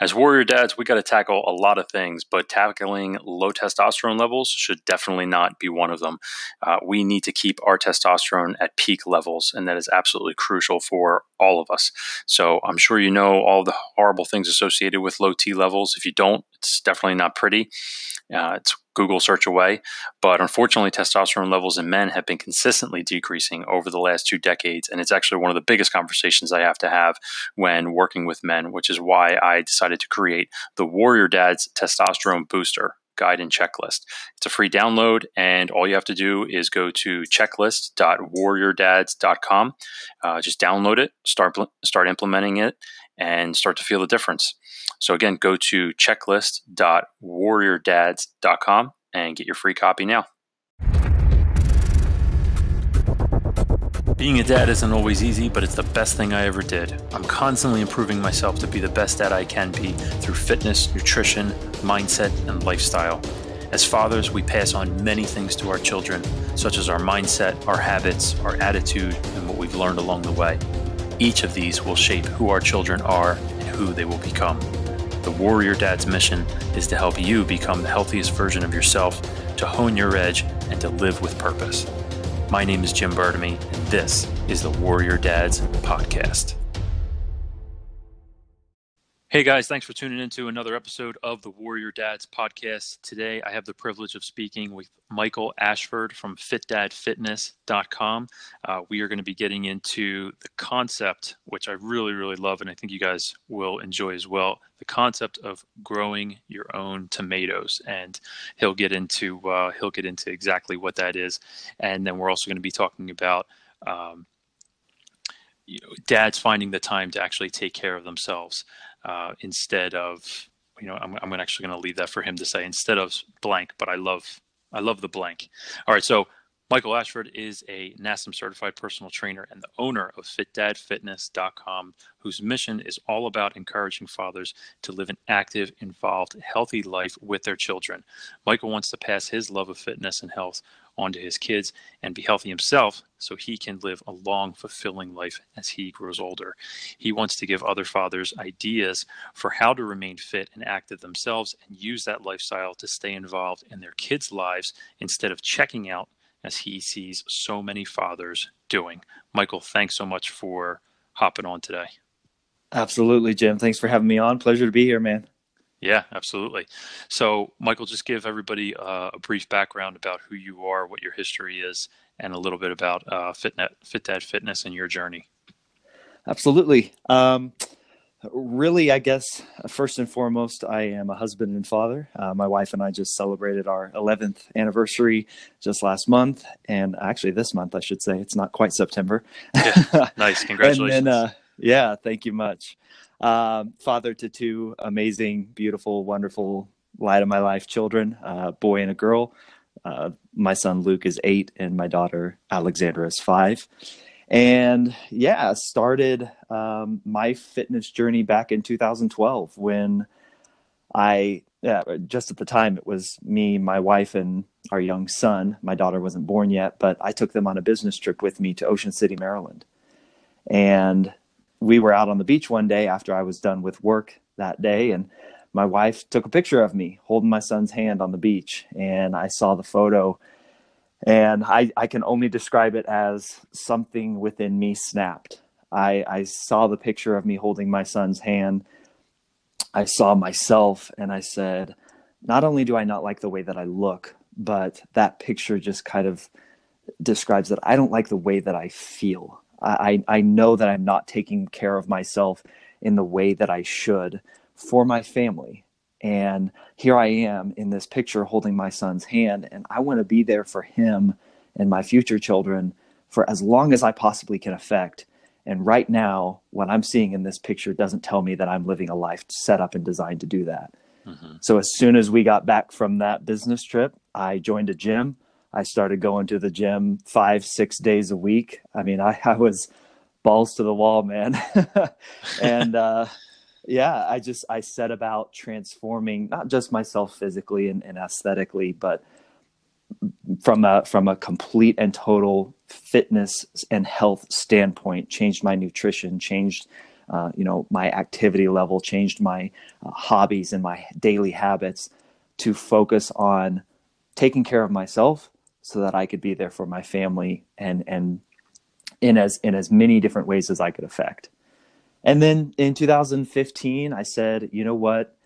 As warrior dads, we got to tackle a lot of things, but tackling low testosterone levels should definitely not be one of them. Uh, we need to keep our testosterone at peak levels, and that is absolutely crucial for all of us. So I'm sure you know all the horrible things associated with low T levels. If you don't, it's definitely not pretty. Uh, it's Google search away. But unfortunately, testosterone levels in men have been consistently decreasing over the last two decades. And it's actually one of the biggest conversations I have to have when working with men, which is why I decided to create the Warrior Dads Testosterone Booster guide and checklist. It's a free download, and all you have to do is go to checklist.warriordads.com. Uh, just download it, start start implementing it, and start to feel the difference. So again, go to checklist.warriordads.com and get your free copy now. Being a dad isn't always easy, but it's the best thing I ever did. I'm constantly improving myself to be the best dad I can be through fitness, nutrition, mindset, and lifestyle. As fathers, we pass on many things to our children, such as our mindset, our habits, our attitude, and what we've learned along the way. Each of these will shape who our children are and who they will become. The Warrior Dad's mission is to help you become the healthiest version of yourself, to hone your edge, and to live with purpose. My name is Jim Bertamy, and this is the Warrior Dads Podcast. Hey guys, thanks for tuning in to another episode of the Warrior Dads podcast. Today I have the privilege of speaking with Michael Ashford from fitdadfitness.com. Uh, we are going to be getting into the concept, which I really, really love, and I think you guys will enjoy as well the concept of growing your own tomatoes. And he'll get into uh, he'll get into exactly what that is. And then we're also going to be talking about um, you know, dads finding the time to actually take care of themselves uh, instead of you know I'm, I'm actually going to leave that for him to say instead of blank but i love i love the blank. All right so michael ashford is a nasm certified personal trainer and the owner of fitdadfitness.com whose mission is all about encouraging fathers to live an active involved healthy life with their children. Michael wants to pass his love of fitness and health onto his kids and be healthy himself so he can live a long, fulfilling life as he grows older. He wants to give other fathers ideas for how to remain fit and active themselves and use that lifestyle to stay involved in their kids' lives instead of checking out as he sees so many fathers doing. Michael, thanks so much for hopping on today. Absolutely, Jim. Thanks for having me on. Pleasure to be here, man. Yeah, absolutely. So, Michael, just give everybody uh, a brief background about who you are, what your history is, and a little bit about uh, FitNet, FitDad Fitness and your journey. Absolutely. Um, really, I guess first and foremost, I am a husband and father. Uh, my wife and I just celebrated our 11th anniversary just last month, and actually this month, I should say. It's not quite September. Yeah, nice. Congratulations. and then, uh, yeah, thank you much. Um, father to two amazing, beautiful, wonderful light of my life children, a boy and a girl. Uh, my son Luke is eight, and my daughter Alexandra is five. And yeah, started um, my fitness journey back in 2012 when I, yeah, just at the time, it was me, my wife, and our young son. My daughter wasn't born yet, but I took them on a business trip with me to Ocean City, Maryland. And we were out on the beach one day after I was done with work that day, and my wife took a picture of me holding my son's hand on the beach. And I saw the photo, and I, I can only describe it as something within me snapped. I, I saw the picture of me holding my son's hand. I saw myself, and I said, Not only do I not like the way that I look, but that picture just kind of describes that I don't like the way that I feel. I, I know that I'm not taking care of myself in the way that I should for my family. And here I am in this picture holding my son's hand, and I want to be there for him and my future children for as long as I possibly can affect. And right now, what I'm seeing in this picture doesn't tell me that I'm living a life set up and designed to do that. Mm-hmm. So, as soon as we got back from that business trip, I joined a gym. I started going to the gym five, six days a week. I mean, I, I was balls to the wall, man. and uh, yeah, I just I set about transforming not just myself physically and, and aesthetically, but from a from a complete and total fitness and health standpoint. Changed my nutrition, changed uh, you know, my activity level, changed my uh, hobbies and my daily habits to focus on taking care of myself so that I could be there for my family and and in as in as many different ways as I could affect. And then in 2015, I said, you know what?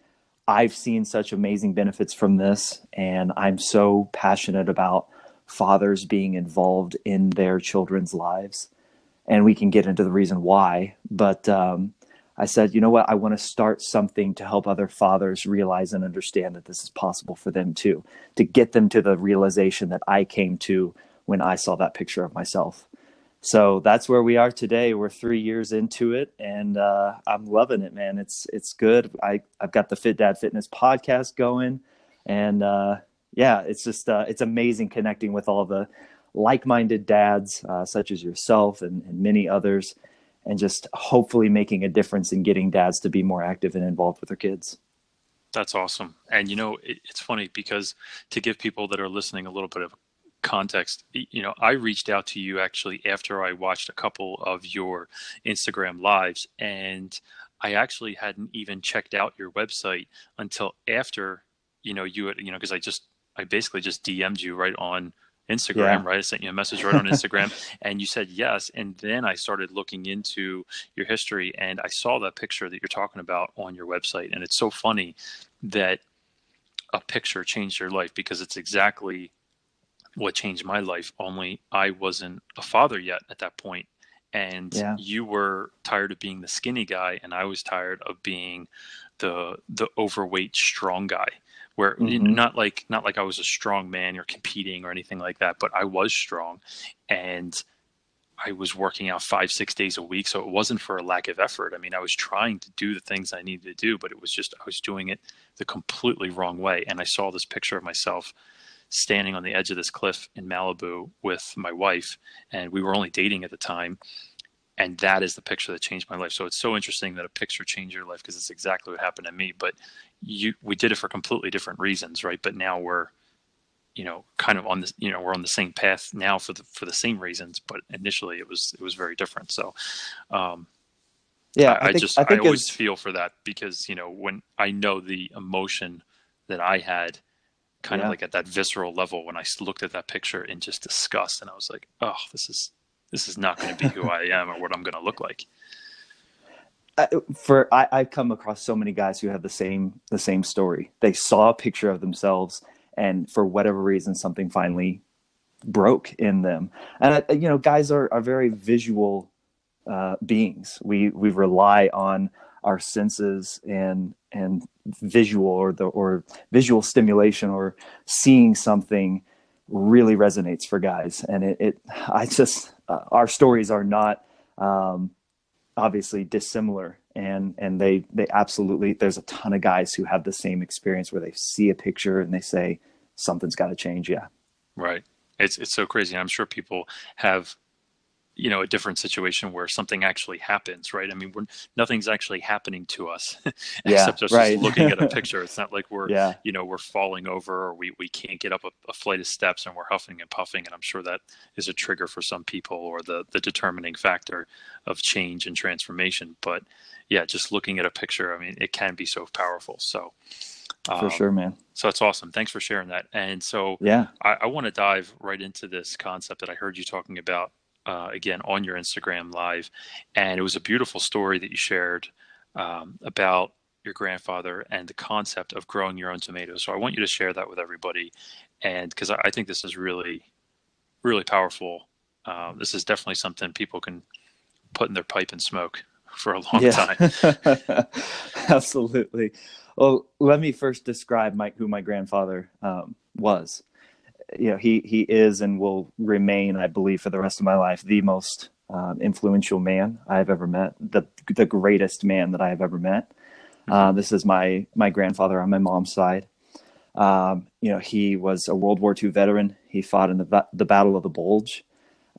I've seen such amazing benefits from this, and I'm so passionate about fathers being involved in their children's lives. And we can get into the reason why, but um, I said, you know what? I want to start something to help other fathers realize and understand that this is possible for them too, to get them to the realization that I came to when I saw that picture of myself. So that's where we are today. We're three years into it, and uh, I'm loving it, man. It's it's good. I I've got the Fit Dad Fitness podcast going, and uh, yeah, it's just uh, it's amazing connecting with all the like-minded dads uh, such as yourself and, and many others and just hopefully making a difference in getting dads to be more active and involved with their kids. That's awesome. And you know, it, it's funny because to give people that are listening a little bit of context, you know, I reached out to you actually after I watched a couple of your Instagram lives and I actually hadn't even checked out your website until after, you know, you had, you know, because I just I basically just DM'd you right on Instagram, yeah. right? I sent you a message right on Instagram and you said yes. And then I started looking into your history and I saw that picture that you're talking about on your website. And it's so funny that a picture changed your life because it's exactly what changed my life. Only I wasn't a father yet at that point. And yeah. you were tired of being the skinny guy, and I was tired of being the the overweight strong guy where mm-hmm. not like not like I was a strong man or competing or anything like that, but I was strong and I was working out five, six days a week. So it wasn't for a lack of effort. I mean, I was trying to do the things I needed to do, but it was just, I was doing it the completely wrong way. And I saw this picture of myself standing on the edge of this cliff in Malibu with my wife, and we were only dating at the time and that is the picture that changed my life so it's so interesting that a picture changed your life because it's exactly what happened to me but you we did it for completely different reasons right but now we're you know kind of on this you know we're on the same path now for the for the same reasons but initially it was it was very different so um yeah i, I, I just i, I always feel for that because you know when i know the emotion that i had kind yeah. of like at that visceral level when i looked at that picture in just disgust and i was like oh this is this is not going to be who I am or what I'm going to look like. For I, I've come across so many guys who have the same the same story. They saw a picture of themselves, and for whatever reason, something finally broke in them. And you know, guys are are very visual uh, beings. We we rely on our senses and and visual or the or visual stimulation or seeing something really resonates for guys. And it, it I just uh, our stories are not um, obviously dissimilar and and they they absolutely there's a ton of guys who have the same experience where they see a picture and they say something's got to change yeah. Right. It's it's so crazy i'm sure people have you know a different situation where something actually happens right? I mean we're nothing's actually happening to us except us right. just looking at a picture. It's not like we're yeah. you know we're falling over or we, we can't get up a, a, flight of steps and we're huffing and puffing and i'm sure that is a trigger for some people or the the determining factor of change and transformation. But yeah just looking at a picture i mean it can be so powerful. So um, for sure man. so that's awesome. Thanks for sharing that. And so yeah. I, I want to dive right into this concept that i heard you talking about uh, again on your Instagram live, and it was a beautiful story that you shared um, about your grandfather and the concept of growing your own tomatoes. So I want you to share that with everybody, and because I, I, think this is really, really powerful. Um, this is definitely something people can put in their pipe and smoke for a long yeah. time. Absolutely. Well, let me first describe Mike, who my grandfather um, was you know he he is and will remain, I believe, for the rest of my life, the most um, influential man I have ever met, the the greatest man that I have ever met. Mm-hmm. Uh, this is my my grandfather on my mom's side. Um, you know, he was a World War II veteran. He fought in the the Battle of the Bulge.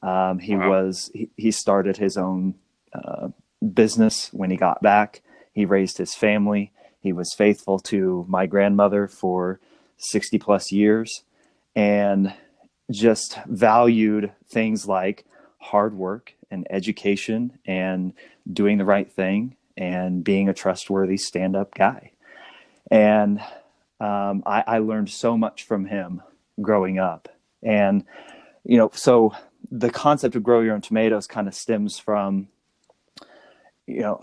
Um, he wow. was he, he, started his own uh, business when he got back. He raised his family. He was faithful to my grandmother for sixty plus years and just valued things like hard work and education and doing the right thing and being a trustworthy stand up guy. And um, I, I learned so much from him growing up. And, you know, so the concept of grow your own tomatoes kind of stems from, you know,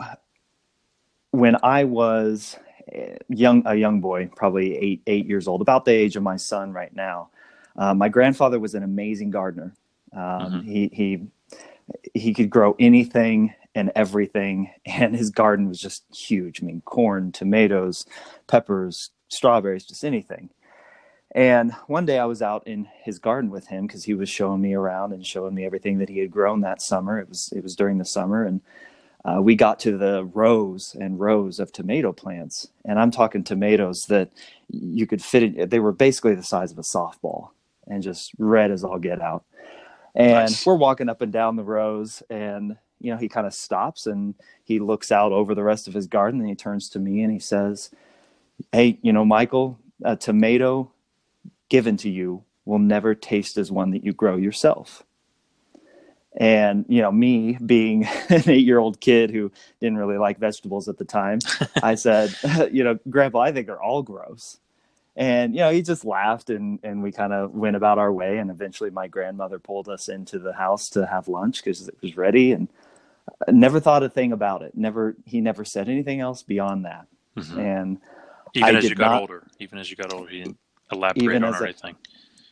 when I was young, a young boy, probably eight, eight years old, about the age of my son right now. Uh, my grandfather was an amazing gardener. Um, mm-hmm. He he he could grow anything and everything, and his garden was just huge. I mean, corn, tomatoes, peppers, strawberries, just anything. And one day I was out in his garden with him because he was showing me around and showing me everything that he had grown that summer. It was it was during the summer, and uh, we got to the rows and rows of tomato plants, and I'm talking tomatoes that you could fit in. They were basically the size of a softball and just red as all get out. And nice. we're walking up and down the rows, and you know he kind of stops and he looks out over the rest of his garden, and he turns to me and he says, "Hey, you know, Michael, a tomato given to you will never taste as one that you grow yourself." And you know, me being an eight-year-old kid who didn't really like vegetables at the time, I said, "You know, Grandpa, I think they're all gross." And you know, he just laughed, and and we kind of went about our way. And eventually, my grandmother pulled us into the house to have lunch because it was ready, and I never thought a thing about it. Never, he never said anything else beyond that. Mm-hmm. And even I as you got not, older, even as you got older, he didn't elaborate on anything.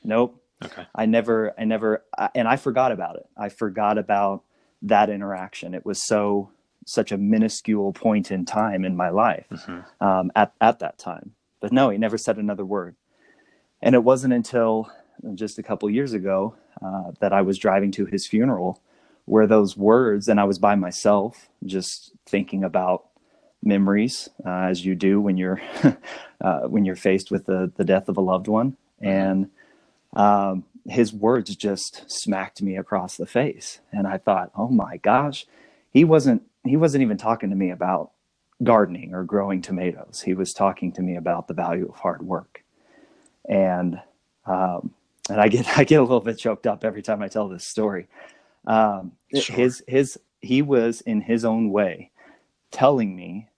Nope, Okay. I never, I never, and I forgot about it. I forgot about that interaction. It was so, such a minuscule point in time in my life mm-hmm. um, at, at that time. But no, he never said another word. And it wasn't until just a couple years ago uh, that I was driving to his funeral where those words, and I was by myself, just thinking about memories uh, as you do when you're uh, when you're faced with the the death of a loved one, mm-hmm. and um, his words just smacked me across the face and i thought oh my gosh he wasn't he wasn't even talking to me about gardening or growing tomatoes. He was talking to me about the value of hard work. And um, and i get i get a little bit choked up every time i tell this story. Um, sure. his his he was in his own way telling me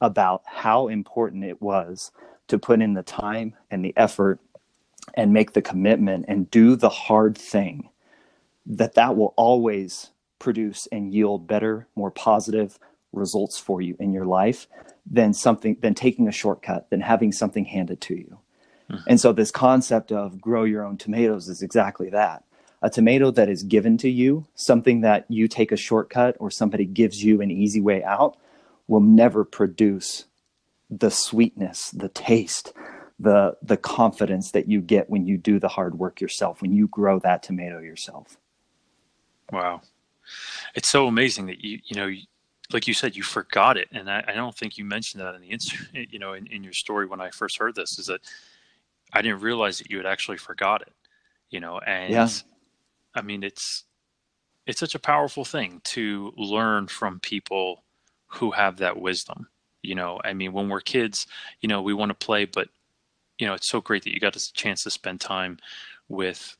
about how important it was to put in the time and the effort and make the commitment and do the hard thing that that will always produce and yield better more positive results for you in your life than something than taking a shortcut than having something handed to you. Mm-hmm. and so this concept of grow your own tomatoes is exactly that. A tomato that is given to you something that you take a shortcut or somebody gives you an easy way out will never produce the sweetness the taste the the confidence that you get when you do the hard work yourself when you grow that tomato yourself. Wow. It's so amazing that you you know like you said you forgot it and i, I don't think you mentioned that in the instant you know in, in your story when i first heard this is that i didn't realize that you had actually forgot it you know and yeah. i mean it's it's such a powerful thing to learn from people who have that wisdom you know i mean when we're kids you know we want to play but you know, it's so great that you got a chance to spend time with,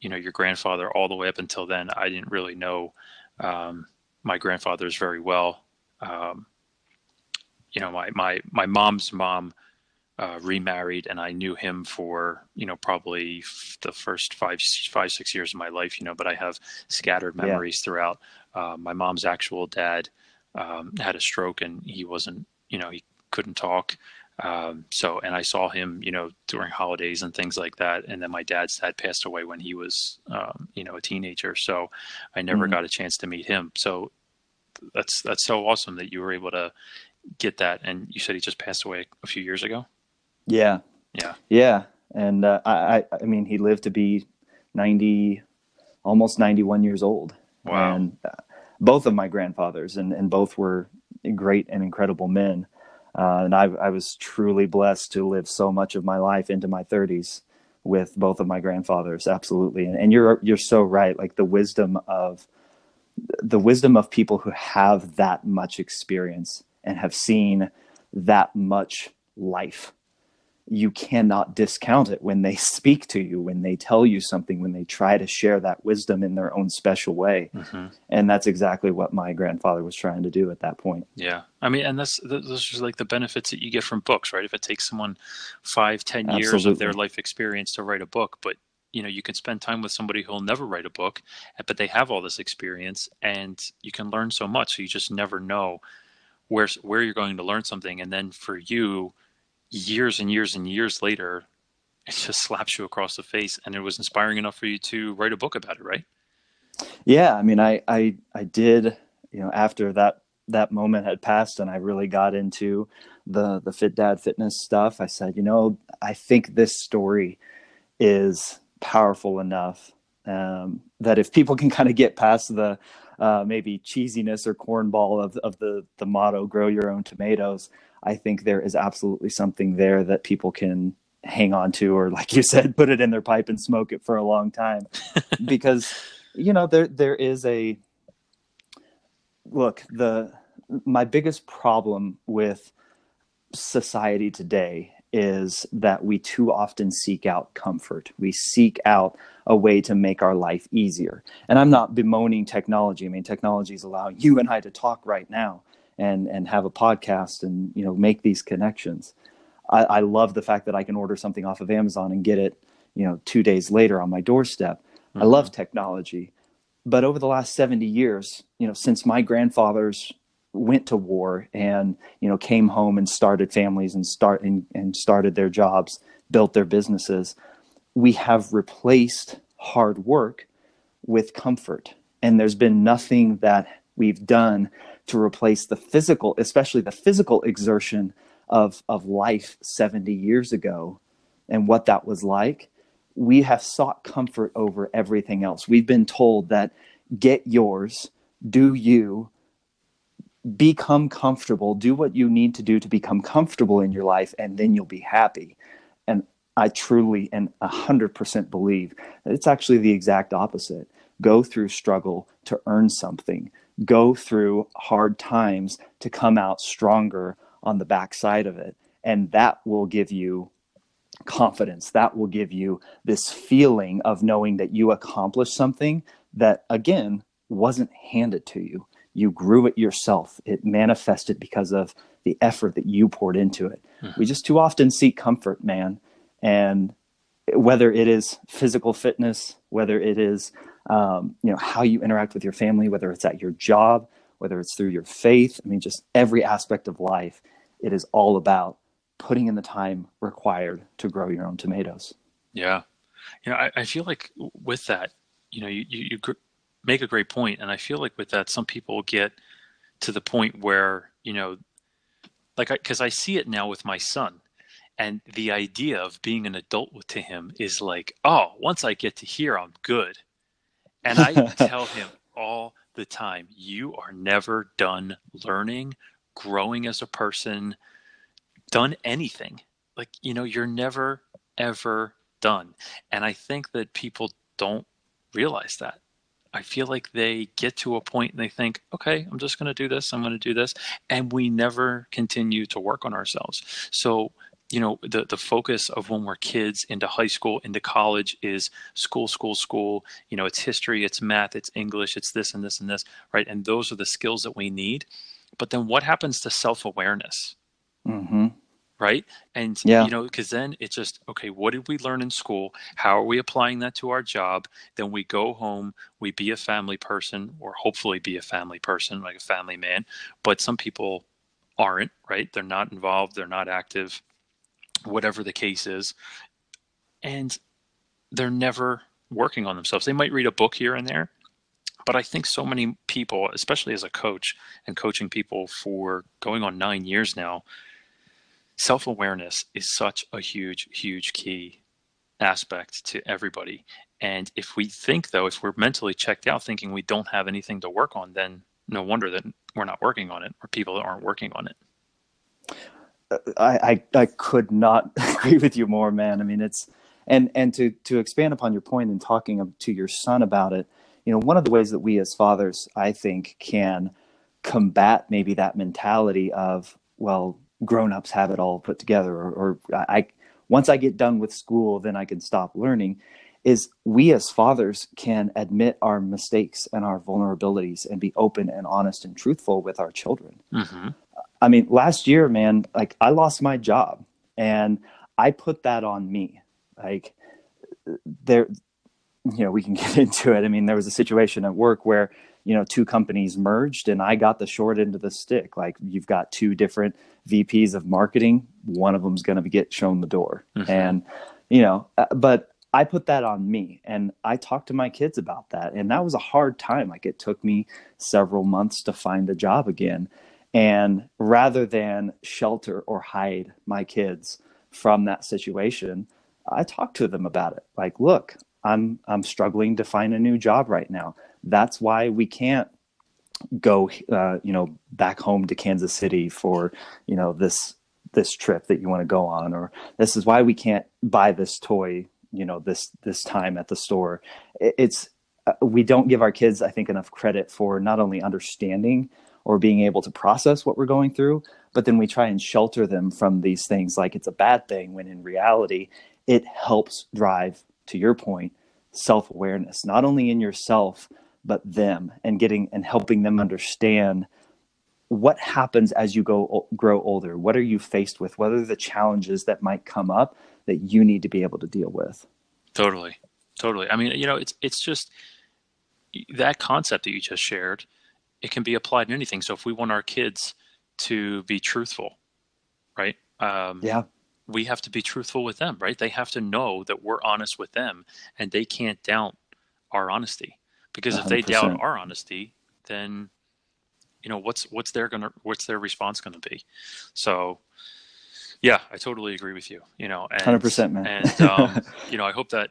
you know, your grandfather all the way up until then. I didn't really know um, my grandfathers very well. Um, you know, my my my mom's mom uh, remarried, and I knew him for you know probably the first five five six years of my life. You know, but I have scattered memories yeah. throughout. Uh, my mom's actual dad um, had a stroke, and he wasn't you know he couldn't talk. Um, so, and I saw him, you know, during holidays and things like that. And then my dad's dad passed away when he was, um, you know, a teenager. So I never mm-hmm. got a chance to meet him. So that's, that's so awesome that you were able to get that. And you said he just passed away a few years ago. Yeah. Yeah. Yeah. And, uh, I, I mean, he lived to be 90, almost 91 years old. Wow. And uh, both of my grandfathers and, and both were great and incredible men. Uh, and I, I, was truly blessed to live so much of my life into my 30s with both of my grandfathers. Absolutely, and, and you're you're so right. Like the wisdom of the wisdom of people who have that much experience and have seen that much life you cannot discount it when they speak to you, when they tell you something, when they try to share that wisdom in their own special way. Mm-hmm. And that's exactly what my grandfather was trying to do at that point. Yeah. I mean, and that's, those are like the benefits that you get from books, right? If it takes someone five, ten years Absolutely. of their life experience to write a book, but you know, you can spend time with somebody who'll never write a book, but they have all this experience and you can learn so much. So you just never know where, where you're going to learn something. And then for you, years and years and years later, it just slaps you across the face. And it was inspiring enough for you to write a book about it, right? Yeah, I mean, I I I did. You know, after that that moment had passed, and I really got into the the Fit Dad fitness stuff. I said, you know, I think this story is powerful enough um, that if people can kind of get past the uh, maybe cheesiness or cornball of of the the motto "Grow your own tomatoes," I think there is absolutely something there that people can hang on to, or like you said, put it in their pipe and smoke it for a long time. because, you know, there there is a look, the my biggest problem with society today is that we too often seek out comfort. We seek out a way to make our life easier. And I'm not bemoaning technology. I mean, technology is allowing you and I to talk right now and and have a podcast and you know make these connections. I, I love the fact that I can order something off of Amazon and get it you know two days later on my doorstep. Mm-hmm. I love technology, but over the last 70 years, you know, since my grandfathers went to war and you know came home and started families and start and, and started their jobs, built their businesses, we have replaced hard work with comfort. And there's been nothing that we've done to replace the physical, especially the physical exertion of, of life 70 years ago and what that was like, we have sought comfort over everything else. We've been told that get yours, do you, become comfortable, do what you need to do to become comfortable in your life, and then you'll be happy. And I truly and 100% believe that it's actually the exact opposite. Go through struggle to earn something go through hard times to come out stronger on the backside of it. And that will give you confidence. That will give you this feeling of knowing that you accomplished something that, again, wasn't handed to you. You grew it yourself. It manifested because of the effort that you poured into it. Mm-hmm. We just too often seek comfort, man. And whether it is physical fitness, whether it is um, you know how you interact with your family whether it's at your job whether it's through your faith. I mean just every aspect of life it is all about putting in the time required to grow your own tomatoes. Yeah. You know i, I feel like with that you know you, you, you gr- make a great point and i feel like with that some people get to the point where you know like because I, I see it now with my son and the idea of being an adult to him is like oh once i get to here i'm good and I tell him all the time, you are never done learning, growing as a person, done anything. Like, you know, you're never, ever done. And I think that people don't realize that. I feel like they get to a point and they think, okay, I'm just going to do this. I'm going to do this. And we never continue to work on ourselves. So you know the the focus of when we're kids into high school into college is school school school. You know it's history it's math it's english it's this and this and this right? And those are the skills that we need. But then what happens to self-awareness? Mm-hmm. right? And yeah. you know because then it's just okay what did we learn in school? How are we applying that to our job? Then we go home we be a family person or hopefully be a family person like a family man. But some people aren't right? They're not involved they're not active whatever the case is, and they're never working on themselves. They might read a book here and there, but I think so many people, especially as a coach and coaching people for going on nine years now, self awareness is such a huge, huge key aspect to everybody. And if we think, though, if we're mentally checked out thinking we don't have anything to work on, then no wonder that we're not working on it or people aren't working on it. I, I, I could not agree with you more, man. I mean, it's and and to to expand upon your point and talking to your son about it. You know, one of the ways that we as fathers, I think, can combat maybe that mentality of well, grown-ups have it all put together, or, or I once I get done with school, then I can stop learning. Is we as fathers can admit our mistakes and our vulnerabilities and be open and honest and truthful with our children. Mm-hmm. I mean, last year, man, like I lost my job and I put that on me. Like there, you know, we can get into it. I mean, there was a situation at work where, you know, two companies merged and I got the short end of the stick. Like you've got two different VPs of marketing. One of them's going to get shown the door. Mm-hmm. And, you know, uh, but I put that on me and I talked to my kids about that. And that was a hard time. Like it took me several months to find a job again. And rather than shelter or hide my kids from that situation, I talk to them about it. Like, look, I'm I'm struggling to find a new job right now. That's why we can't go, uh, you know, back home to Kansas City for you know this this trip that you want to go on, or this is why we can't buy this toy, you know, this this time at the store. It's uh, we don't give our kids, I think, enough credit for not only understanding or being able to process what we're going through, but then we try and shelter them from these things like it's a bad thing when in reality it helps drive to your point, self awareness, not only in yourself, but them and getting and helping them understand what happens as you go grow older. What are you faced with? What are the challenges that might come up that you need to be able to deal with? Totally. Totally. I mean you know it's it's just that concept that you just shared it can be applied in anything so if we want our kids to be truthful right um, yeah we have to be truthful with them, right? They have to know that we're honest with them and they can't doubt our honesty. Because if 100%. they doubt our honesty, then you know what's what's their gonna what's their response gonna be? So yeah, I totally agree with you. You know, hundred percent, man. and um, you know, I hope that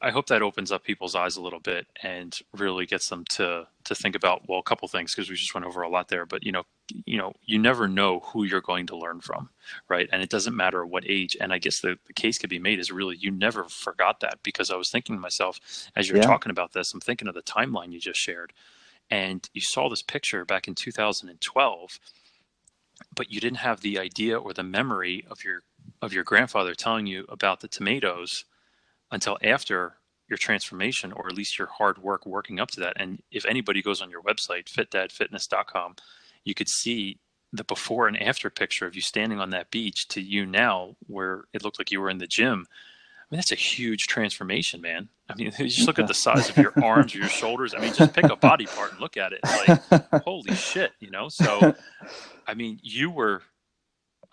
I, hope that opens up people's eyes a little bit and really gets them to to think about well a couple things because we just went over a lot there but you know you know you never know who you're going to learn from right and it doesn't matter what age and i guess the, the case could be made is really you never forgot that because i was thinking to myself as you're yeah. talking about this i'm thinking of the timeline you just shared and you saw this picture back in 2012 but you didn't have the idea or the memory of your of your grandfather telling you about the tomatoes until after your transformation or at least your hard work working up to that. And if anybody goes on your website, fitdadfitness.com, you could see the before and after picture of you standing on that beach to you now where it looked like you were in the gym. I mean, that's a huge transformation, man. I mean, you just look at the size of your arms or your shoulders. I mean, just pick a body part and look at it. It's like, holy shit, you know? So, I mean, you were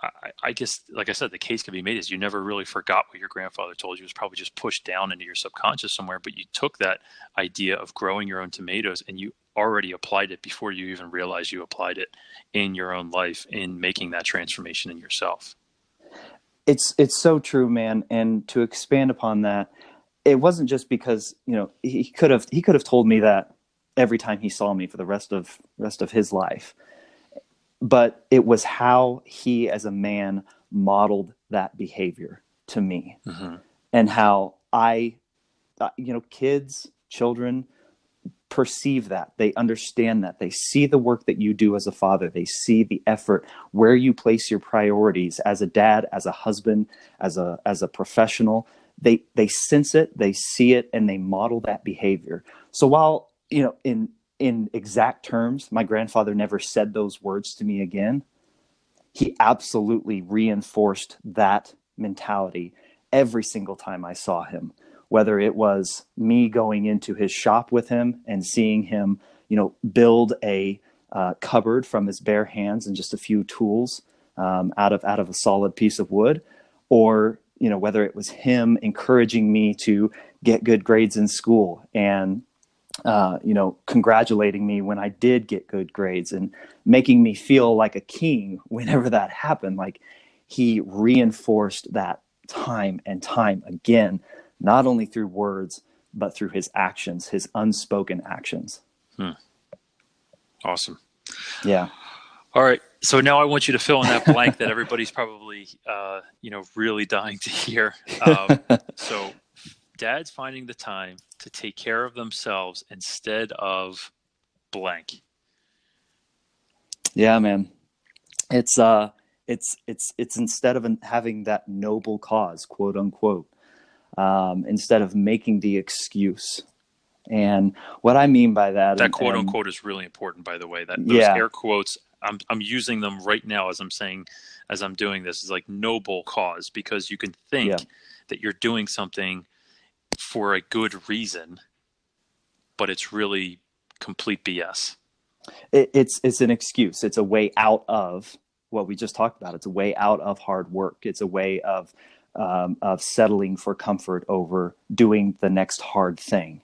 I, I, guess, like I said, the case can be made is you never really forgot what your grandfather told you. It was probably just pushed down into your subconscious somewhere, but you took that idea of growing your own tomatoes and you already applied it before you even realized you applied it in your own life in making that transformation in yourself. It's it's so true, man. And to expand upon that, it wasn't just because you know he could have he could have told me that every time he saw me for the rest of rest of his life but it was how he as a man modeled that behavior to me. Mm-hmm. and how i uh, you know kids children perceive that. They understand that. They see the work that you do as a father. They see the effort where you place your priorities as a dad as a husband as a as a professional. They they sense it they see it and they model that behavior. So while you know in in exact terms, my grandfather never said those words to me again. He absolutely reinforced that mentality every single time I saw him, whether it was me going into his shop with him and seeing him, you know, build a uh, cupboard from his bare hands and just a few tools um, out of out of a solid piece of wood, or you know whether it was him encouraging me to get good grades in school and uh, you know, congratulating me when I did get good grades and making me feel like a king whenever that happened. Like he reinforced that time and time again, not only through words, but through his actions, his unspoken actions. Hmm. Awesome. Yeah. All right. So now I want you to fill in that blank that everybody's probably, uh, you know, really dying to hear. Um, so dad's finding the time to take care of themselves instead of blank. Yeah, man. It's uh it's it's it's instead of having that noble cause, quote unquote, um, instead of making the excuse. And what I mean by that, that and, quote and, unquote is really important, by the way. That those Yeah. air quotes, I'm I'm using them right now as I'm saying, as I'm doing this, is like noble cause because you can think Yeah. that you're doing something for a good reason, but it's really complete BS. it, it's it's an excuse. It's a way out of what we just talked about. It's a way out of hard work. It's a way of um, of settling for comfort over doing the next hard thing.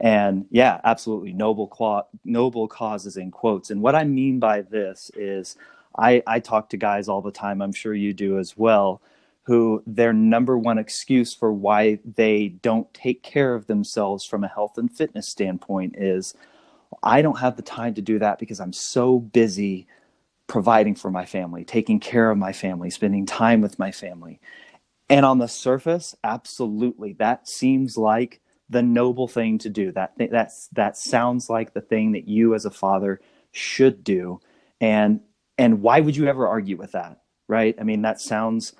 And yeah, absolutely noble qua- noble causes in quotes. And what I mean by this is, I I talk to guys all the time. I'm sure you do as well. Who their number one excuse for why they don't take care of themselves from a health and fitness standpoint is I don't have the time to do that because I'm so busy providing for my family, taking care of my family, spending time with my family. And on the surface, absolutely, that seems like the noble thing to do. That that's that sounds like the thing that you as a father should do. And and why would you ever argue with that? Right? I mean, that sounds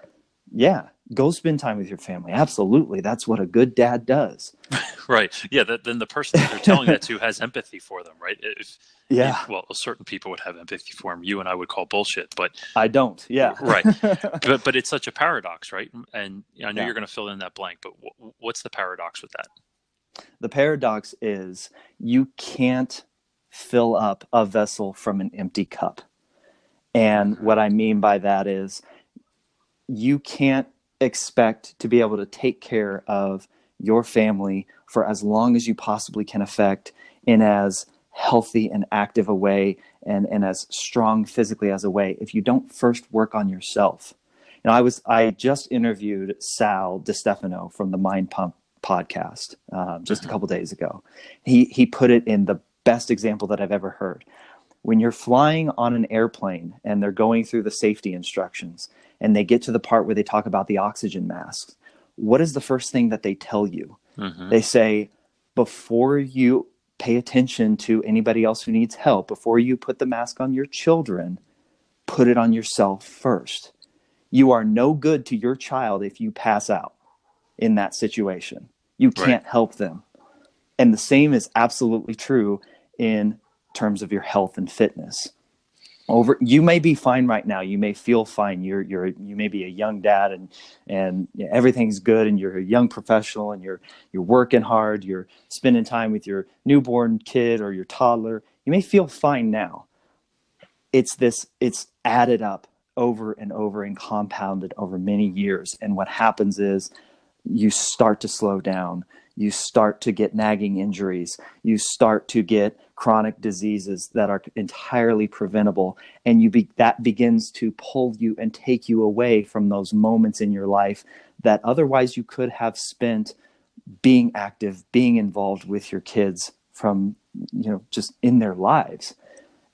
yeah, go spend time with your family. Absolutely. That's what a good dad does. Right. Yeah. That, then the person that they're telling that to has empathy for them, right? If, Yeah, if- well, certain people would have empathy for them. You and I would call bullshit, but I don't. Yeah. Right. but but it's such a paradox, right? And I know Yeah. you're going to fill in that blank, but w- what's the paradox with that? the paradox is you can't fill up a vessel from an empty cup. And what mm-hmm. I mean by that is you can't expect to be able to take care of your family for as long as you possibly can affect in as healthy and active a way and, and as strong physically as a way if you don't first work on yourself. You know, I was I just interviewed Sal DiStefano from the Mind Pump podcast um, just a couple days ago. He he put it in the best example that I've ever heard. When you're flying on an airplane and they're going through the safety instructions and they get to the part where they talk about the oxygen masks, what is the first thing that they tell you? Mm-hmm. They say, before you pay attention to anybody else who needs help, before you put the mask on your children, put it on yourself first. You are no good to your child if you pass out in that situation. You can't help them. And the same is absolutely true in terms of your health and fitness. Over you may be fine right now. You may feel fine. You're you're you may be a young dad and and everything's good and you're a young professional and you're you're working hard, you're spending time with your newborn kid or your toddler. You may feel fine now. It's this it's added up over and over and compounded over many years and what happens is you start to slow down you start to get nagging injuries. You start to get chronic diseases that are entirely preventable. And you be, that begins to pull you and take you away from those moments in your life that otherwise you could have spent being active being involved with your kids from you know just in their lives.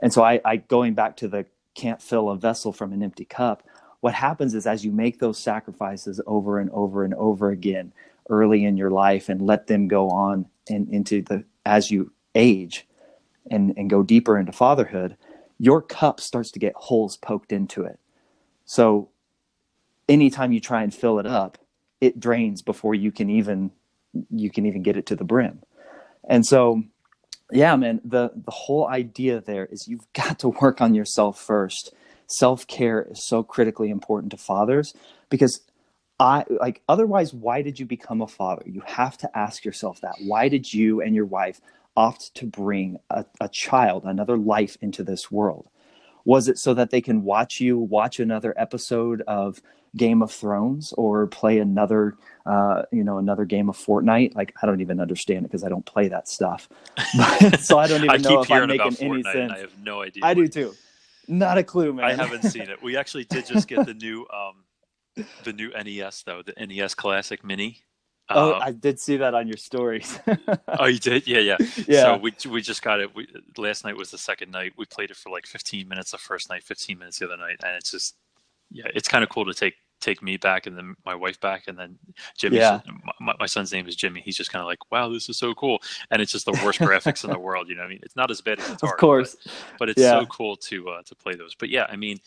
And so I, I going back to the can't fill a vessel from an empty cup what happens is as you make those sacrifices over and over and over again early in your life and let them go on and into the as you age and and go deeper into fatherhood your cup starts to get holes poked into it. So anytime you try and fill it up it drains before you can even you can even get it to the brim. And so yeah man the the whole idea there is you've got to work on yourself first. Self-care is so critically important to fathers because I like otherwise why did you become a father? You have to ask yourself that. Why did you and your wife opt to bring a, a child, another life into this world? Was it so that they can watch you watch another episode of Game of Thrones or play another uh, you know another game of Fortnite? Like I don't even understand it because I don't play that stuff. so I don't even I know keep if I'm making any Fortnite, sense. I have no idea. I do too. Not a clue, man. I haven't seen it. We actually did just get the new um, the new NES though, the NES Classic Mini. oh, Uh, I did see that on your stories. oh, you did? Yeah, yeah. yeah. So we we just got it. We, last night was the second night. We played it for like 15 minutes the first night, 15 minutes the other night, and it's just yeah, it's kind of cool to take take me back and then my wife back and then Jimmy. Yeah. My, my son's name is Jimmy. He's just kind of like, wow, this is so cool, and it's just the worst graphics in the world. You know, what I mean, it's not as bad as it's of course. but it's Yeah. so cool to uh, to play those. But yeah, I mean,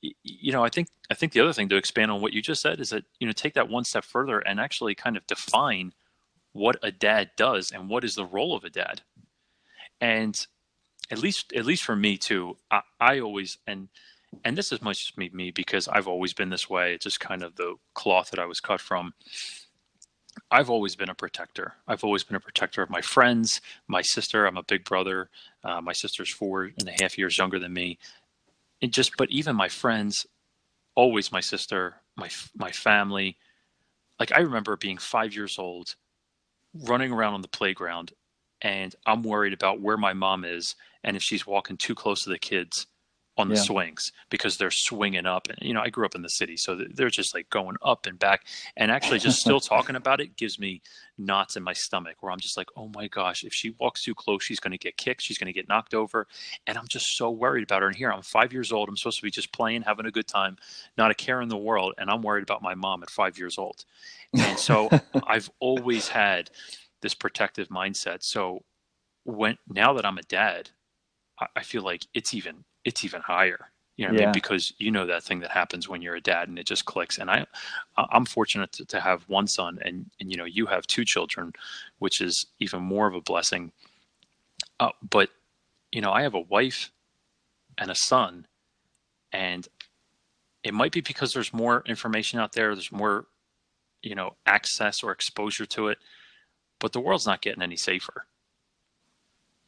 you know, I think I think the other thing to expand on what you just said is that you know take that one step further and actually kind of define what a dad does and what is the role of a dad. And at least at least for me too, I, I always and and this is much me me because I've always been this way. It's just kind of the cloth that I was cut from. I've always been a protector. I've always been a protector of my friends, my sister. I'm a big brother. Uh, my sister's four and a half years younger than me. It just, but even my friends, always my sister, my my family. Like I remember being five years old, running around on the playground, and I'm worried about where my mom is and if she's walking too close to the kids on the yeah. swings because they're swinging up. And you know i grew up in the city so they're just like going up and back. And actually just still talking about it gives me knots in my stomach where i'm just like oh my gosh if she walks too close she's going to get kicked she's going to get knocked over. And i'm just so worried about her. And here i'm five years old. I'm supposed to be just playing having a good time not a care in the world. And i'm worried about my mom at five years old. And so i've always had this protective mindset. So when now that i'm a dad I feel like it's even it's even higher. You know, yeah. I mean? because you know that thing that happens when you're a dad and it just clicks. And I, I'm fortunate to, to have one son, and and you know you have two children, which is even more of a blessing. Uh, but you know, I have a wife and a son, and it might be because there's more information out there. There's more, you know, access or exposure to it, but the world's not getting any safer.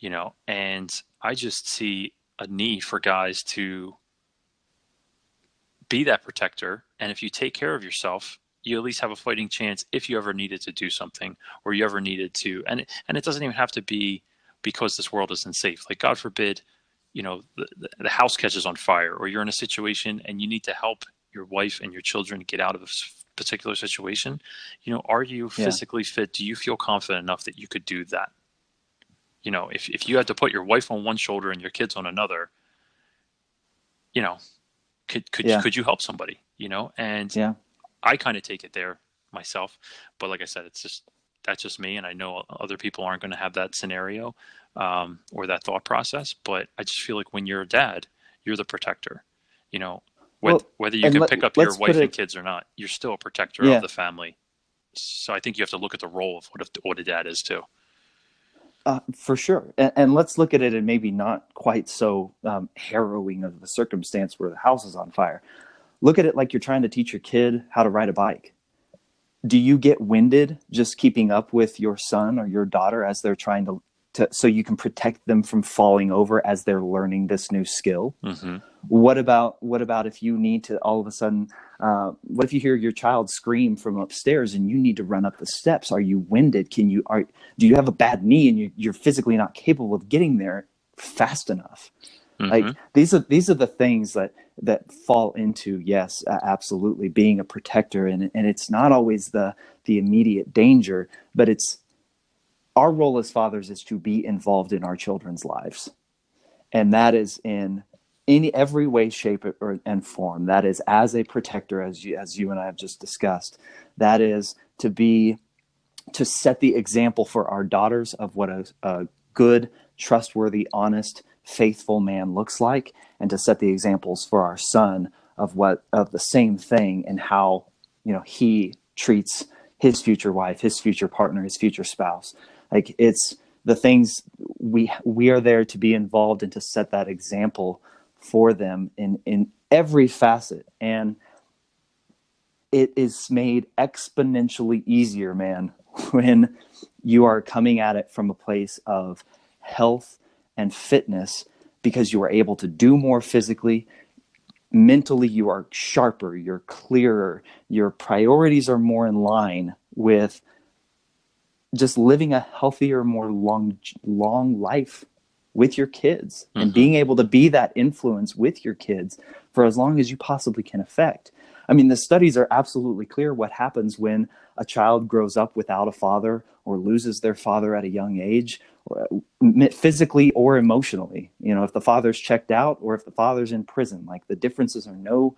You know, and I just see a need for guys to be that protector. And if you take care of yourself, you at least have a fighting chance if you ever needed to do something or you ever needed to. And and it doesn't even have to be because this world isn't safe. Like God forbid, you know, the, the house catches on fire or you're in a situation and you need to help your wife and your children get out of a particular situation. You know, are you physically yeah. fit? Do you feel confident enough that you could do that? You know, if, if you had to put your wife on one shoulder and your kids on another, you know, could could yeah. could you help somebody? You know, and yeah, I kind of take it there myself, but like I said, it's just that's just me, and I know other people aren't going to have that scenario um, or that thought process. But I just feel like when you're a dad, you're the protector. You know, whether, well, whether you can let, pick up your wife it, and kids or not, you're still a protector yeah. of the family. So I think you have to look at the role of what a, what a dad is too. Uh, for sure. And, and, let's look at it in maybe not quite so um, harrowing of a circumstance where the house is on fire. Look at it like you're trying to teach your kid how to ride a bike. Do you get winded just keeping up with your son or your daughter as they're trying to, to so you can protect them from falling over as they're learning this new skill? Mm-hmm. What about what about if you need to all of a sudden uh, what if you hear your child scream from upstairs and you need to run up the steps? Are you winded? Can you are do you have a bad knee and you, you're physically not capable of getting there fast enough? Mm-hmm. Like these are these are the things that that fall into yes, absolutely being a protector, and and it's not always the the immediate danger, but it's our role as fathers is to be involved in our children's lives, and that is in any every way, shape, or, and form. That is as a protector, as you, as you and I have just discussed. That is to be to set the example for our daughters of what a, a good, trustworthy, honest, faithful man looks like, and to set the examples for our son of what of the same thing and how you know he treats his future wife, his future partner, his future spouse. Like it's the things we we are there to be involved and to set that example for them in in every facet. And it is made exponentially easier man when you are coming at it from a place of health and fitness because you are able to do more physically. Mentally you are sharper you're clearer your priorities are more in line with just living a healthier more long long life with your kids mm-hmm. and being able to be that influence with your kids for as long as you possibly can affect. I mean, the studies are absolutely clear what happens when a child grows up without a father or loses their father at a young age, physically or emotionally. You know, if the father's checked out or if the father's in prison, like the differences are no,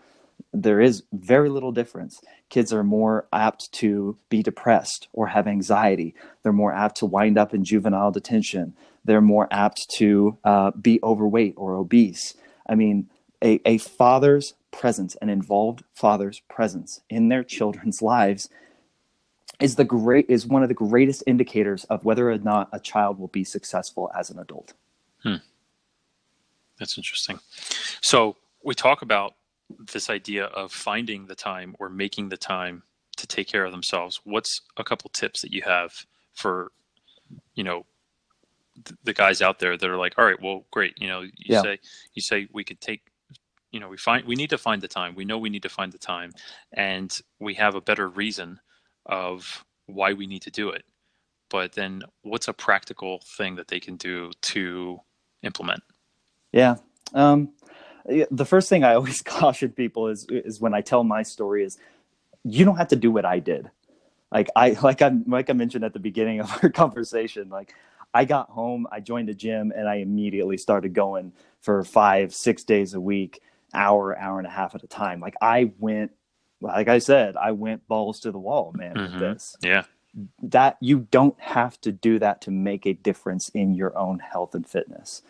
there is very little difference. Kids are more apt to be depressed or have anxiety. They're more apt to wind up in juvenile detention they're more apt to uh, be overweight or obese. I mean, a, a father's presence, an involved father's presence in their children's lives is the great is one of the greatest indicators of whether or not a child will be successful as an adult. Hmm. That's interesting. So we talk about this idea of finding the time or making the time to take care of themselves. What's a couple tips that you have for, you know, th- the guys out there that are like, all right, well, great. You know, you Yeah. say, you say we could take, you know, we find, we need to find the time. We know we need to find the time and we have a better reason of why we need to do it. But then what's a practical thing that they can do to implement? Yeah. Um, yeah, the first thing I always caution people is is when I tell my story is you don't have to do what I did. Like I like I like I mentioned at the beginning of our conversation, like I got home, I joined a gym, and I immediately started going for five, six days a week, hour, hour and a half at a time. Like I went, like I said, I went balls to the wall, man, Mhm. with this Yeah. that you don't have to do that to make a difference in your own health and fitness.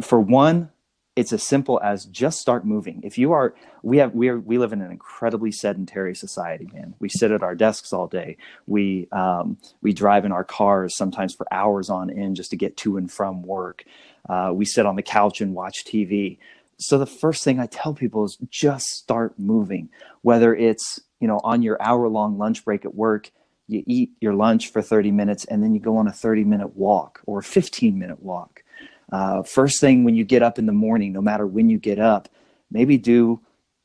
For one, it's as simple as just start moving. If you are, we have, we are, we live in an incredibly sedentary society, man. We sit at our desks all day. We, um, we drive in our cars sometimes for hours on end just to get to and from work. Uh, we sit on the couch and watch TV. So the first thing I tell people is just start moving. Whether it's you know on your hour long lunch break at work, you eat your lunch for 30 minutes and then you go on a 30 minute walk or a 15 minute walk. Uh, first thing when you get up in the morning, no matter when you get up, maybe do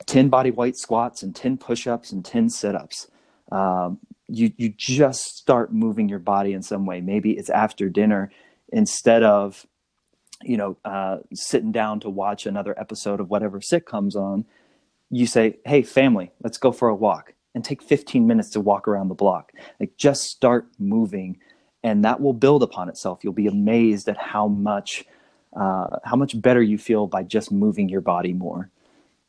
10 body weight squats and 10 push ups and 10 sit ups. Um, you, you just start moving your body in some way. Maybe it's after dinner instead of you know uh, sitting down to watch another episode of whatever sitcoms on you say hey family let's go for a walk and take 15 minutes to walk around the block like just start moving and that will build upon itself you'll be amazed at how much uh, how much better you feel by just moving your body more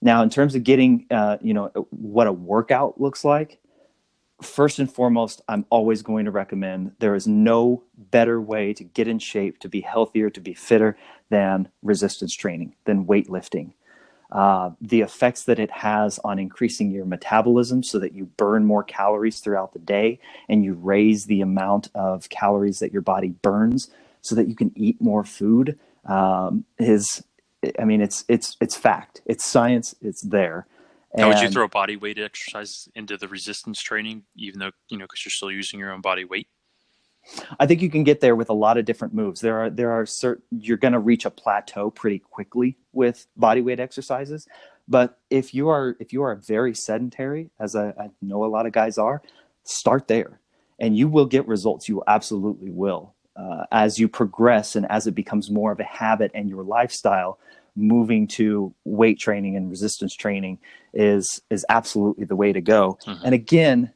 now in terms of getting uh, you know what a workout looks like first and foremost, I'm always going to recommend there is no better way to get in shape, to be healthier, to be fitter than resistance training, than weightlifting. Uh, the effects that it has on increasing your metabolism so that you burn more calories throughout the day and you raise the amount of calories that your body burns so that you can eat more food um, is i mean it's it's it's fact it's science it's there Now, would you And- throw body weight exercise into the resistance training, even though you know because you're still using your own body weight? I think you can get there with a lot of different moves. There are there are certain you're going to reach a plateau pretty quickly with body weight exercises, but if you are if you are very sedentary, as I, I know a lot of guys are, start there, and you will get results. You absolutely will. Uh, as you progress and as it becomes more of a habit and your lifestyle, moving to weight training and resistance training is is absolutely the way to go. Mhm. And again,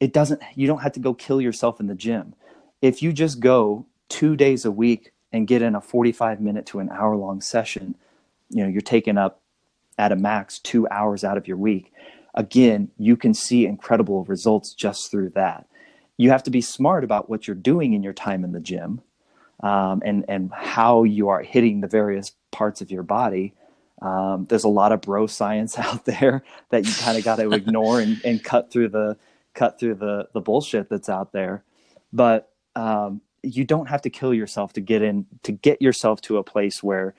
it doesn't you don't have to go kill yourself in the gym if you just go two days a week and get in a 45 minute to an hour long session you know you're taking up at a max two hours out of your week again you can see incredible results just through that you have to be smart about what you're doing in your time in the gym um, and and how you are hitting the various parts of your body. Um, there's a lot of bro science out there that you kind of got to ignore and, and cut through the cut through the the bullshit that's out there. But um, you don't have to kill yourself to get in to get yourself to a place where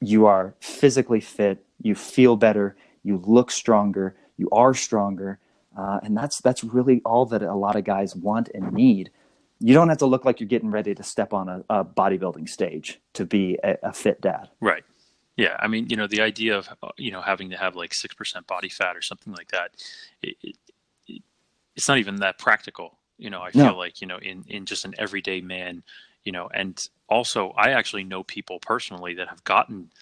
you are physically fit you feel better you look stronger you are stronger uh, and that's that's really all that a lot of guys want and need you don't have to look like you're getting ready to step on a, a bodybuilding stage to be a, a fit dad Right. Yeah, I mean, you know, the idea of uh, you know having to have like six percent body fat or something like that, it, it, it, it's not even that practical. You know, I feel No. like you know in in just an everyday man, you know, and also I actually know people personally that have gotten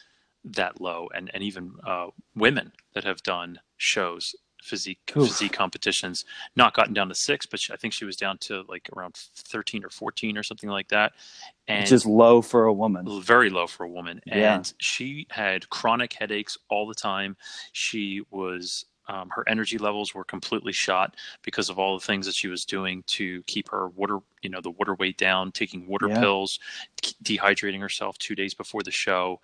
that low, and and even uh, women that have done shows physique Oof. physique competitions, not gotten down to six, but she, I think she was down to like around thirteen or fourteen or something like that, and which is low for a woman very low for a woman Yeah. and she had chronic headaches all the time she was um, her energy levels were completely shot because of all the things that she was doing to keep her water you know the water weight down taking water Yeah. pills dehydrating herself two days before the show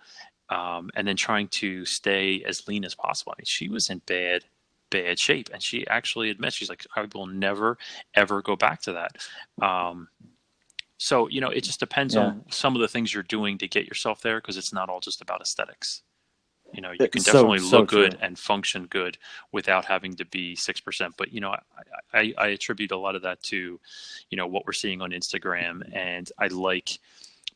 um, and then trying to stay as lean as possible. I mean, she was in bad, bad shape, and she actually admits she's like, I will never, ever go back to that. Um, so you know, it just depends yeah. on some of the things you're doing to get yourself there, because it's not all just about aesthetics. You know, you can definitely so, look so good and function good without having to be six percent. But you know, I, I, I attribute a lot of that to, you know, what we're seeing on Instagram, and I like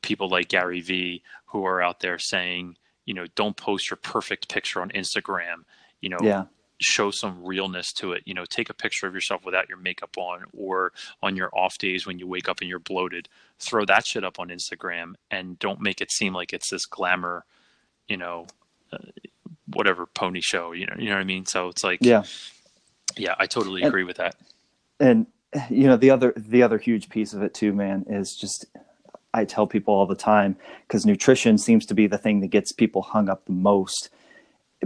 people like Gary Vee who are out there saying, you know, don't post your perfect picture on Instagram. You know, yeah. Show some realness to it. You know, take a picture of yourself without your makeup on, or on your off days when you wake up and you're bloated. Throw that shit up on Instagram, and don't make it seem like it's this glamour, you know, uh, whatever pony show. You know, you know what I mean. So it's like, yeah, yeah, I totally agree and, with that. And you know, the other the other huge piece of it too, man, is just I tell people all the time because nutrition seems to be the thing that gets people hung up the most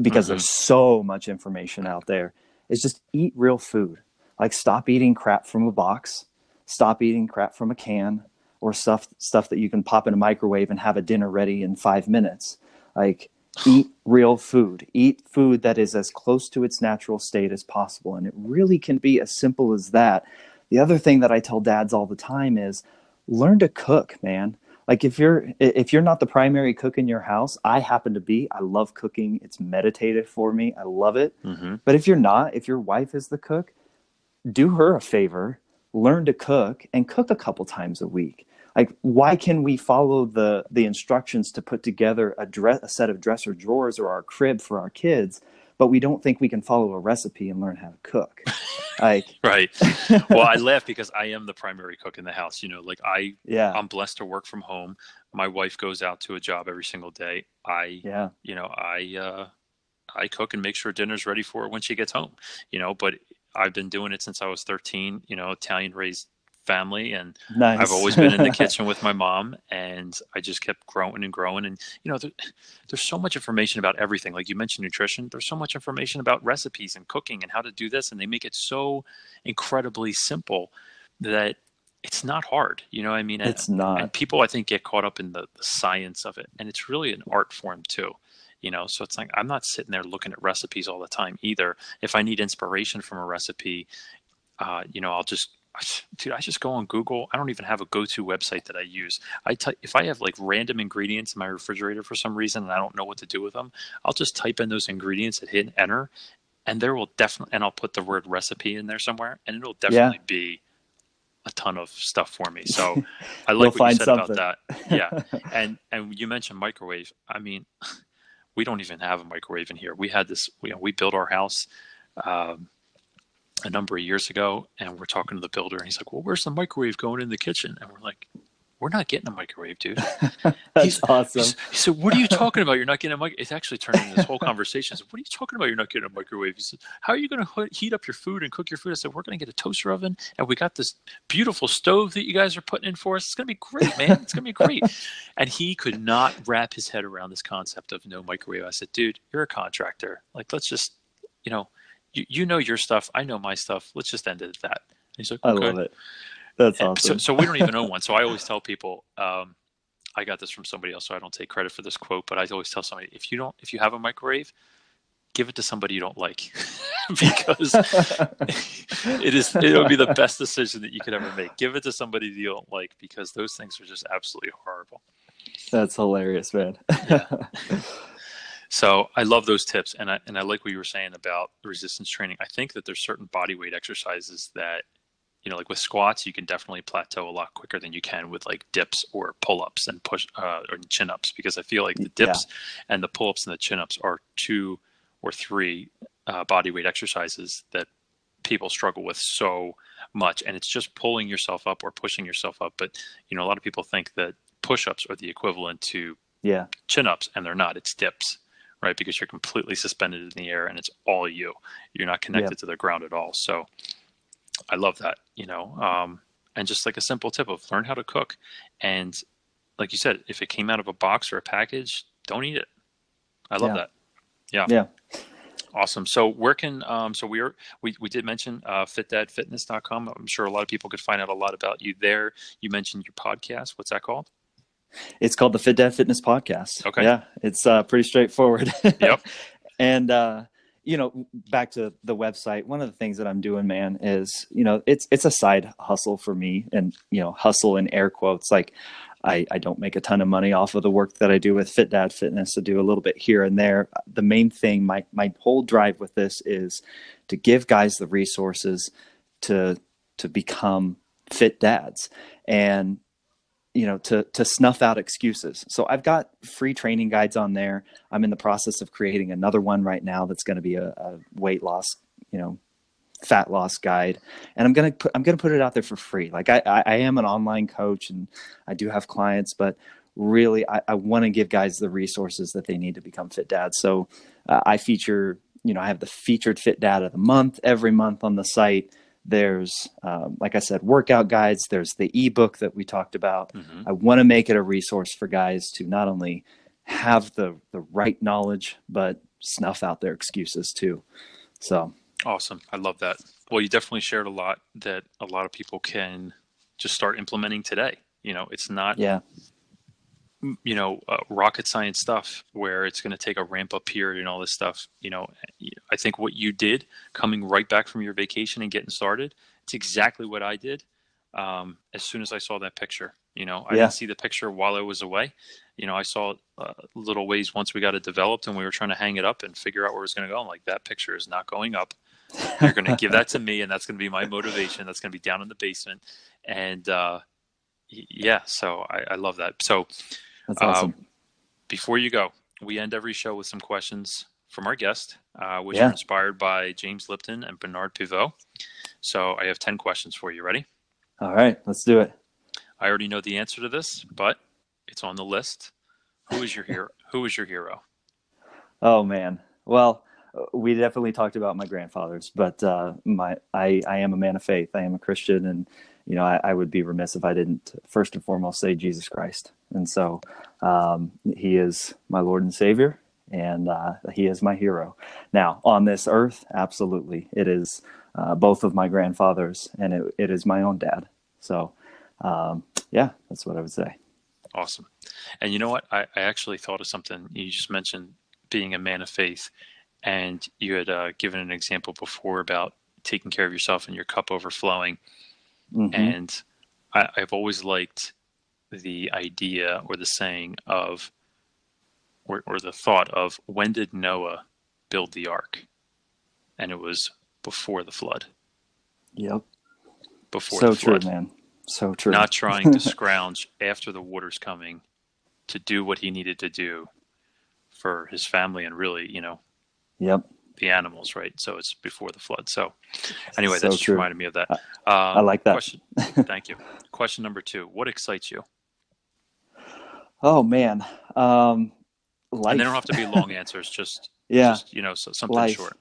because mm-hmm. there's so much information out there. Is just eat real food. Like stop eating crap from a box, stop eating crap from a can or stuff stuff that you can pop in a microwave and have a dinner ready in 5 minutes. Like eat real food. Eat food that is as close to its natural state as possible and it really can be as simple as that. The other thing that I tell dads all the time is learn to cook, man. Like if you're if you're not the primary cook in your house, I happen to be. I love cooking. It's meditative for me. I love it. Mm-hmm. But if you're not, if your wife is the cook, do her a favor, learn to cook and cook a couple times a week. Like why can we follow the the instructions to put together a dress a set of dresser drawers or our crib for our kids but we don't think we can follow a recipe and learn how to cook. Like right. Well, I laugh because I am the primary cook in the house. You know, like I yeah I'm blessed to work from home. My wife goes out to a job every single day. I yeah you know I uh, I cook and make sure dinner's ready for her when she gets home. You know, but I've been doing it since I was 13. You know, Italian raised family and nice. I've always been in the kitchen with my mom and I just kept growing and growing and you know there, there's so much information about everything. Like you mentioned nutrition there's so much information about recipes and cooking and how to do this and they make it so incredibly simple that it's not hard you know I mean? It's and, not. and people I think get caught up in the, the science of it and it's really an art form too you know? So it's like i'm not sitting there looking at recipes all the time either. If i need inspiration from a recipe uh, you know i'll just dude, I just go on Google. I don't even have a go-to website that I use. I type if I have like random ingredients in my refrigerator for some reason and I don't know what to do with them, I'll just type in those ingredients and hit enter, and there will definitely and I'll put the word recipe in there somewhere, and it'll definitely yeah. be a ton of stuff for me. So I like what you said something. about that. Yeah, and and you mentioned microwave. I mean, we don't even have a microwave in here. We had this. We, you know, we built our house. Um, a number of years ago, and we're talking to the builder, and he's like, "Well, where's the microwave going in the kitchen?" And we're like, "We're not getting a microwave, dude." That's he's, awesome. He's, he said, "What are you talking about? You're not getting a microwave." It's actually turning this whole conversation. Said, "What are you talking about? You're not getting a microwave?" He said, "How are you going to heat up your food and cook your food?" I said, "We're going to get a toaster oven, and we got this beautiful stove that you guys are putting in for us. It's going to be great, man. It's going to be great." and he could not wrap his head around this concept of no microwave. I said, "Dude, you're a contractor. Like, let's just, you know." You, you know your stuff. I know my stuff. Let's just end it at that. And he's like, okay. I love it. That's and awesome. So, so we don't even own one. So I always tell people, um, I got this from somebody else, so I don't take credit for this quote, but I always tell somebody, if you don't, if you have a microwave, give it to somebody you don't like because it is it'll be the best decision that you could ever make give it to somebody you don't like because those things are just absolutely horrible that's hilarious man yeah. So I love those tips, and I and I like what you were saying about resistance training. I think that there's certain body weight exercises that, you know, like with squats, you can definitely plateau a lot quicker than you can with like dips or pull ups and push uh, or chin ups because I feel like the dips yeah. and the pull ups and the chin ups are two or three uh, body weight exercises that people struggle with so much, and it's just pulling yourself up or pushing yourself up. But you know, a lot of people think that push ups are the equivalent to yeah chin ups, and they're not. It's dips right? Because you're completely suspended in the air and it's all you. You're not connected to the ground at all. So I love that, you know. Um, and just like a simple tip of learn how to cook. And like you said, if it came out of a box or a package, don't eat it. I love yeah. that. Yeah. Yeah. Awesome. So where can um, so we are we, we did mention uh, fitdadfitness.com. I'm sure a lot of people could find out a lot about you there. You mentioned your podcast. What's that called? It's called the Fit Dad Fitness Podcast. Okay. Yeah, it's uh, pretty straightforward. Yep. and uh, you know, back to the website. One of the things that I'm doing, man, is you know, it's it's a side hustle for me, and you know, hustle in air quotes. Like, I I don't make a ton of money off of the work that I do with Fit Dad Fitness. I do a little bit here and there. The main thing, my my whole drive with this is to give guys the resources to to become fit dads and you know to to snuff out excuses. So i've got free training guides on there. I'm in the process of creating another one right now that's going to be a, a, weight loss you know fat loss guide. And i'm going to put i'm going to put it out there for free. Like I, I am an online coach and i do have clients but really i, I want to give guys the resources that they need to become fit dads. So uh, i feature you know i have the featured fit dad of the month every month on the site there's, um, like I said, workout guides. There's the ebook that we talked about. Mm-hmm. I want to make it a resource for guys to not only have the the right knowledge, but snuff out their excuses too. So awesome! I love that. Well, you definitely shared a lot that a lot of people can just start implementing today. You know, it's not yeah you know uh, rocket science stuff where it's going to take a ramp up period and all this stuff you know i think what you did coming right back from your vacation and getting started it's exactly what i did um, as soon as i saw that picture you know? I yeah. didn't see the picture while i was away. You know i saw it uh, little ways once we got it developed and we were trying to hang it up and figure out where it's going to go. I'm like that picture is not going up. You're going to give that to me and that's going to be my motivation. That's going to be down in the basement. And uh, yeah so I, I love that. So that's awesome. Um, before you go, we end every show with some questions from our guest, uh, which yeah. are inspired by James Lipton and Bernard Pivot. So I have 10 questions for you. Ready? All right, let's do it. I already know the answer to this, but it's on the list. Who is your hero? Who is your hero? Oh man. Well, we definitely talked about my grandfathers, but uh, my I, I am a man of faith. I am a Christian, and you know I, I would be remiss if I didn't first and foremost say Jesus Christ. And so um, he is my Lord and Savior, and uh, he is my hero. Now, on this earth, absolutely, it is uh, both of my grandfathers, and it, it is my own dad. So, um, yeah, that's what I would say. Awesome. And you know what? I, I, actually thought of something. You just mentioned being a man of faith, and you had uh, given an example before about taking care of yourself and your cup overflowing. Mm-hmm. And I, I've always liked the idea or the saying of, or, or the thought of, when did Noah build the ark? And it was before the flood. Yep. Before so the flood. So true, man. So true. Not trying to scrounge after the water's coming to do what he needed to do for his family and really, you know, yep, the animals, right? So it's before the flood. So anyway, so that just true. reminded me of that. Um, I like that. Question, thank you. Question number two: What excites you? Oh man, um, life. And they don't have to be long answers. Just yeah, just, you know, so, something life. short.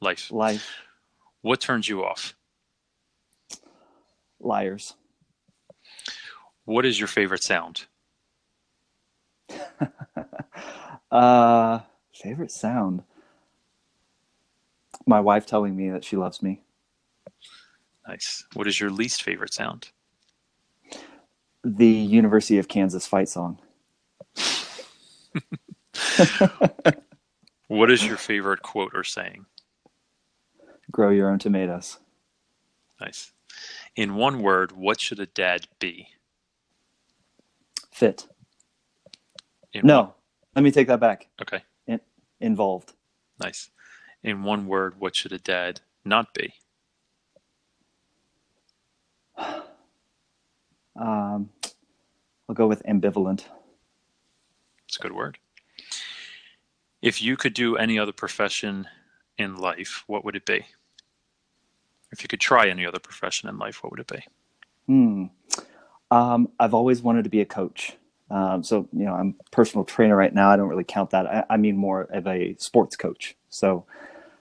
Life. Life. What turns you off? Liars. What is your favorite sound? uh, favorite sound. My wife telling me that she loves me. Nice. What is your least favorite sound? The University of Kansas fight song. what is your favorite quote or saying? Grow your own tomatoes. Nice. In one word, what should a dad be? Fit. In no, one... let me take that back. Okay. In- involved. Nice. In one word, what should a dad not be? Um, I'll go with ambivalent. It's a good word. If you could do any other profession in life, what would it be? If you could try any other profession in life, what would it be? Hmm. Um, I've always wanted to be a coach. Um, so, you know, I'm a personal trainer right now. I don't really count that. I, I mean more of a sports coach. So,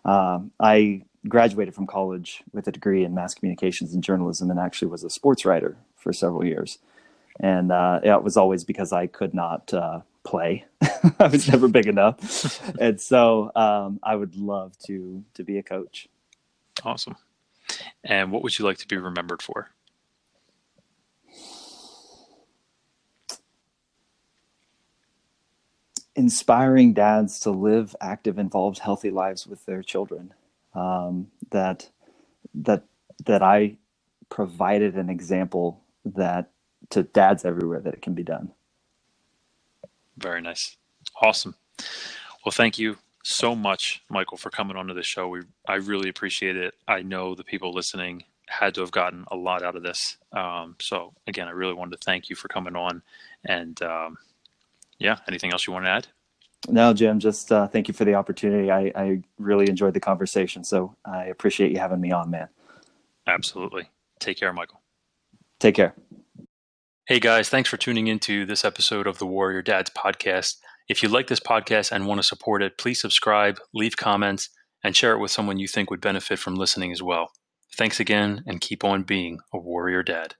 um, I graduated from college with a degree in mass communications and journalism and actually was a sports writer for several years. And uh, it was always because I could not uh, play. I was never big enough, and so um, I would love to to be a coach. Awesome. And what would you like to be remembered for? Inspiring dads to live active, involved, healthy lives with their children. Um, that that that I provided an example that to dads everywhere that it can be done. Very nice. Awesome. Well, thank you so much, Michael, for coming onto the show. We I really appreciate it. I know the people listening had to have gotten a lot out of this. Um, so again, I really wanted to thank you for coming on. And um, yeah, anything else you want to add? No, Jim, just uh, thank you for the opportunity. I, I really enjoyed the conversation. So I appreciate you having me on, man. Absolutely. Take care, Michael. Take care. Hey guys, thanks for tuning into this episode of the Warrior Dads podcast. If you like this podcast and want to support it, please subscribe, leave comments, and share it with someone you think would benefit from listening as well. Thanks again, and keep on being a warrior dad.